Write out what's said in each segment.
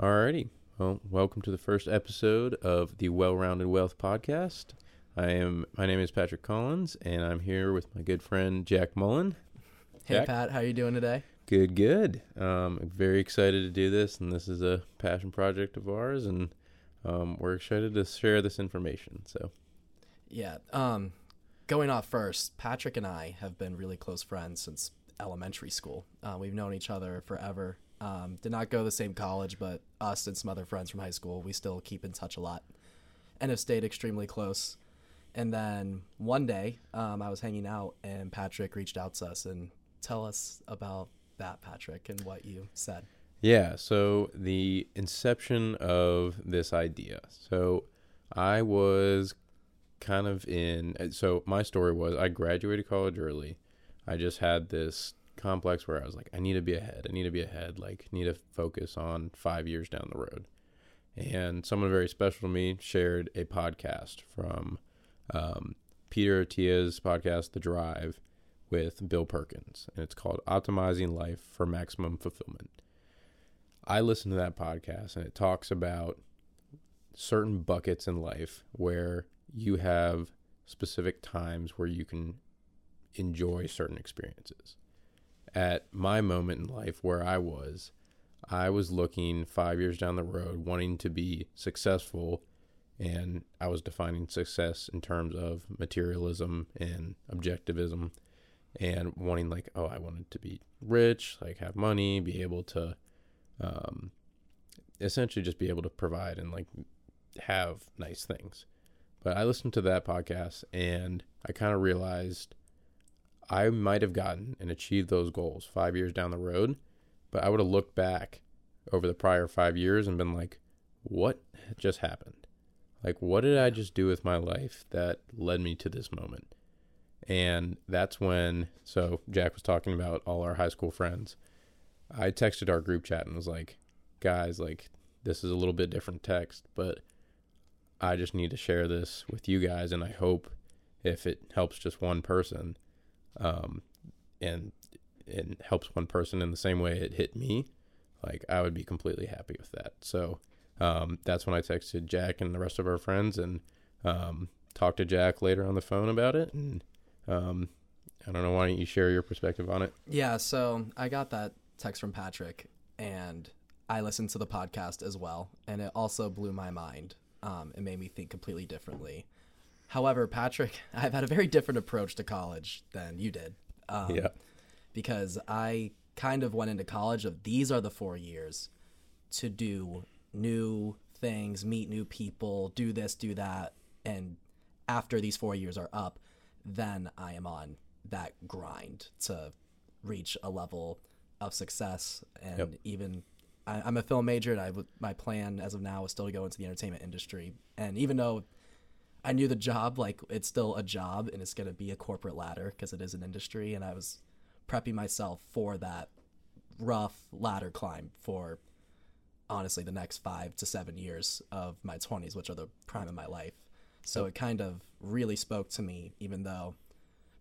Alrighty. Well, welcome to the first episode of the Well Rounded Wealth Podcast. I am my name is Patrick Collins, and I'm here with my good friend Jack Mullen. Hey Jack? Pat, how are you doing today? Good, good. Um, I'm very excited to do this, and this is a passion project of ours, and um, we're excited to share this information. So, Yeah. Um, going off first, Patrick and I have been really close friends since elementary school. Uh, we've known each other forever. Um, did not go to the same college, but us and some other friends from high school, we still keep in touch a lot, and have stayed extremely close. And then one day, um, I was hanging out, and Patrick reached out to us and tell us about that, Patrick, and what you said. yeah. So the inception of this idea. So I was kind of in. So my story was I graduated college early. I just had this complex where I was like, I need to be ahead. I need to be ahead. Like, need to focus on five years down the road. And someone very special to me shared a podcast from um, Peter Attia's podcast, The Drive, with Bill Perkins, and it's called Optimizing Life for Maximum Fulfillment. I listened to that podcast, and it talks about certain buckets in life where you have specific times where you can enjoy certain experiences. At my moment in life where I was, I was looking five years down the road, wanting to be successful, and I was defining success in terms of materialism and objectivism, and wanting like, oh, I wanted to be rich, like have money, be able to, um, essentially just be able to provide and like have nice things. But I listened to that podcast and I kind of realized I might have gotten and achieved those goals five years down the road, but I would have looked back over the prior five years and been like, what just happened? Like, what did I just do with my life that led me to this moment? And that's when, so Jack was talking about all our high school friends. I texted our group chat and was like, guys, like, this is a little bit different text, but I just need to share this with you guys. And I hope if it helps just one person, um, and it helps one person in the same way it hit me, like I would be completely happy with that. So um, that's when I texted Jack and the rest of our friends and um, talked to Jack later on the phone about it. And um, I don't know, why don't you share your perspective on it? Yeah, so I got that text from Patrick, and I listened to the podcast as well, and it also blew my mind. Um, it made me think completely differently. However, Patrick, I've had a very different approach to college than you did. Um, Yeah. Because I kind of went into college of these are the four years to do new things, meet new people, do this, do that, and after these four years are up, then I am on that grind to reach a level of success and Yep. even I, I'm a film major and I my plan as of now is still to go into the entertainment industry and even though I knew the job like it's still a job and it's going to be a corporate ladder because it is an industry and I was prepping myself for that rough ladder climb for honestly the next 5 to 7 years of my 20s which are the prime of my life. So it kind of really spoke to me even though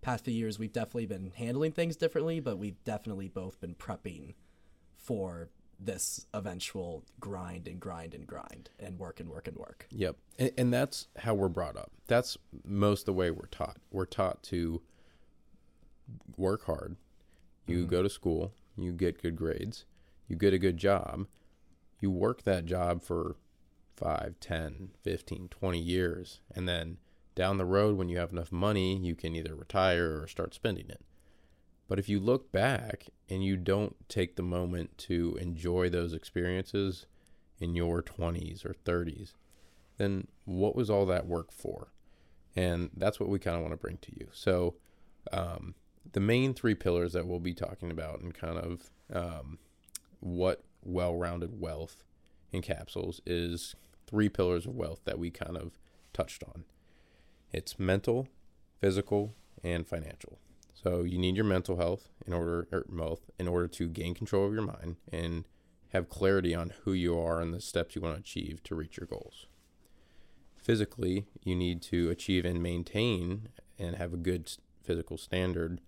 past few years we've definitely been handling things differently but we've definitely both been prepping for this eventual grind and grind and grind and work and work and work Yep. And, and that's how we're brought up. That's most the way we're taught. We're taught to work hard. You mm-hmm. go to school, you get good grades, you get a good job, you work that job for 5, 10, 15, 20 years, and then down the road when you have enough money, you can either retire or start spending it. But if you look back and you don't take the moment to enjoy those experiences in your 20s or 30s, then what was all that work for? And that's what we kind of want to bring to you. So, um, the main three pillars that we'll be talking about and kind of um, what well rounded wealth encapsulates is three pillars of wealth that we kind of touched on it's mental, physical, and financial. So you need your mental health in order or health in order to gain control of your mind and have clarity on who you are and the steps you want to achieve to reach your goals. Physically, you need to achieve and maintain and have a good physical standard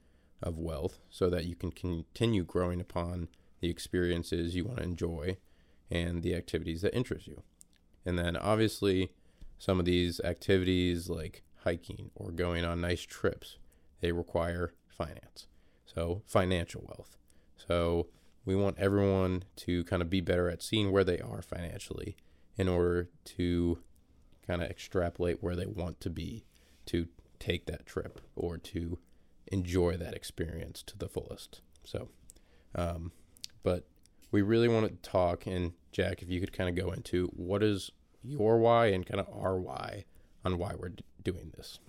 of wealth so that you can continue growing upon the experiences you want to enjoy and the activities that interest you. And then obviously, some of these activities like hiking or going on nice trips, they require finance. So, financial wealth. So, we want everyone to kind of be better at seeing where they are financially in order to kind of extrapolate where they want to be to take that trip or to enjoy that experience to the fullest. So, um, but we really want to talk, and Jack, if you could kind of go into what is your why and kind of our why on why we're d- doing this.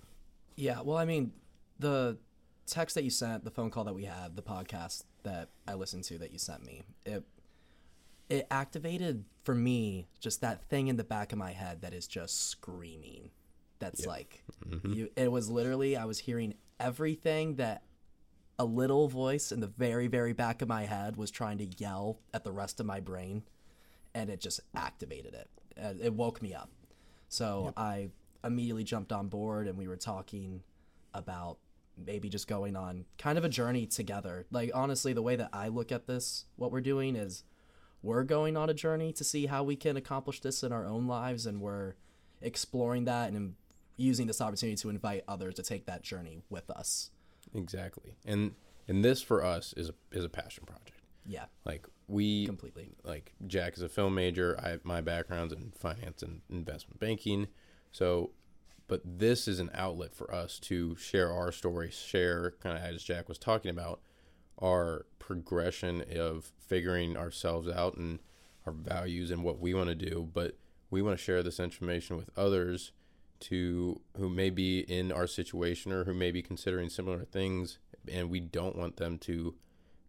Yeah, well, I mean, the text that you sent, the phone call that we had, the podcast that I listened to that you sent me, it it activated for me just that thing in the back of my head that is just screaming. That's like mm-hmm. you it was literally I was hearing everything that a little voice in the very very back of my head was trying to yell at the rest of my brain and it just activated it. It woke me up. So I immediately jumped on board and we were talking about maybe just going on kind of a journey together. Like honestly, the way that I look at this, what we're doing is we're going on a journey to see how we can accomplish this in our own lives and we're exploring that and using this opportunity to invite others to take that journey with us. Exactly, and and this for us is a is a passion project. Yeah, Like we completely. like Jack is a film major. I my background's in finance and investment banking. So, but this is an outlet for us to share our story, share kind of as Jack was talking about our progression of figuring ourselves out and our values and what we want to do. But we want to share this information with others to who may be in our situation or who may be considering similar things, and we don't want them to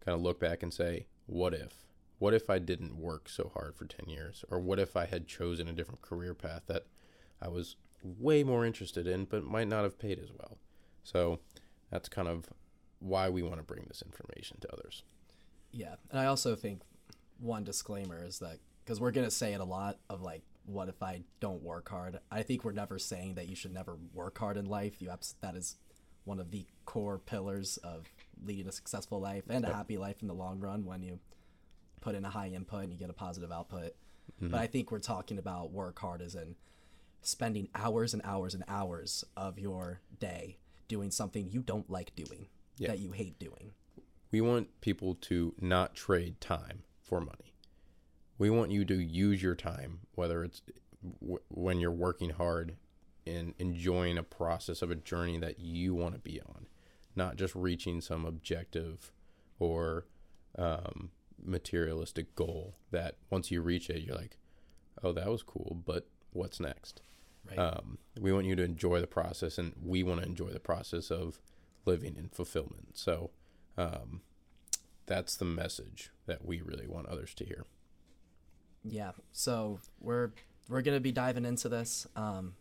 kind of look back and say, "What if? What if I didn't work so hard for ten years? Or what if I had chosen a different career path that I was way more interested in, but might not have paid as well?" So that's kind of why we want to bring this information to others. Yeah, and I also think one disclaimer is that because we're gonna say it a lot of like, what if I don't work hard? I think we're never saying that you should never work hard in life. You abs- that is one of the core pillars of leading a successful life and a happy life in the long run when you put in a high input and you get a positive output. Mm-hmm. But I think we're talking about work hard as in spending hours and hours and hours of your day doing something you don't like doing, Yeah. that you hate doing. We want people to not trade time for money. We want you to use your time, whether it's w- when you're working hard and enjoying a process of a journey that you want to be on, not just reaching some objective or um, materialistic goal that once you reach it, you're like, oh, that was cool, but what's next? Right. Um, we want you to enjoy the process, and we want to enjoy the process of living in fulfillment. So um, that's the message that we really want others to hear. Yeah. So we're we're gonna be diving into this. Um,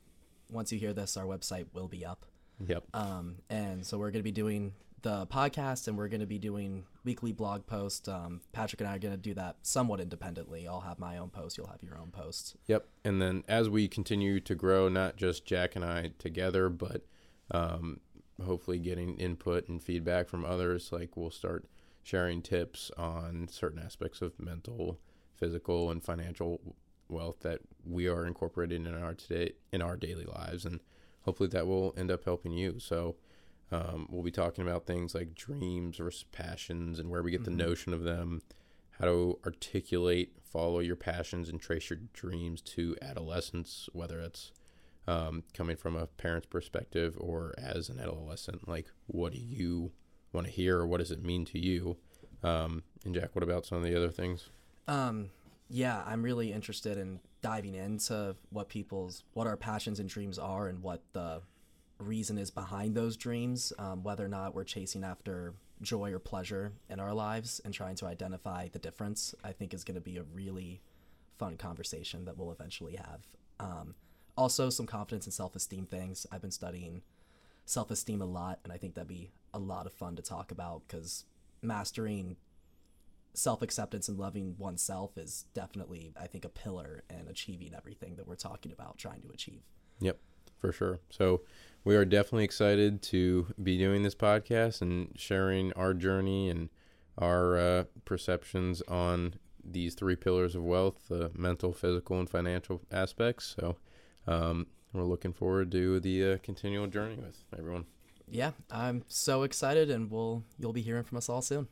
once you hear this, our website will be up. Yep. Um, and so we're gonna be doing the podcast, and we're gonna be doing weekly blog posts. Um, Patrick and I are gonna do that somewhat independently. I'll have my own post. You'll have your own post. Yep. And then as we continue to grow, not just Jack and I together, but um, hopefully getting input and feedback from others, like we'll start sharing tips on certain aspects of mental, physical, and financial wealth that we are incorporating in our today in our daily lives, and hopefully that will end up helping you. So. Um, we'll be talking about things like dreams versus passions and where we get the notion of them, how to articulate, follow your passions, and trace your dreams to adolescence, whether it's um, coming from a parent's perspective or as an adolescent. Like, what do you want to hear, or what does it mean to you? Um, and Jack, what about some of the other things? Um, yeah, I'm really interested in diving into what people's what our passions and dreams are, and what the reason is behind those dreams. Um, whether or not we're chasing after joy or pleasure in our lives, and trying to identify the difference, I think is going to be a really fun conversation that we'll eventually have. Um, also, some confidence and self esteem things. I've been studying self esteem a lot, and I think that'd be a lot of fun to talk about because mastering self acceptance and loving oneself is definitely, I think, a pillar in achieving everything that we're talking about trying to achieve. Yep, for sure. So we are definitely excited to be doing this podcast and sharing our journey and our uh, perceptions on these three pillars of wealth: the mental, physical, and financial aspects. So um, we're looking forward to the uh, continual journey with everyone. Yeah, I'm so excited, and we'll you'll be hearing from us all soon.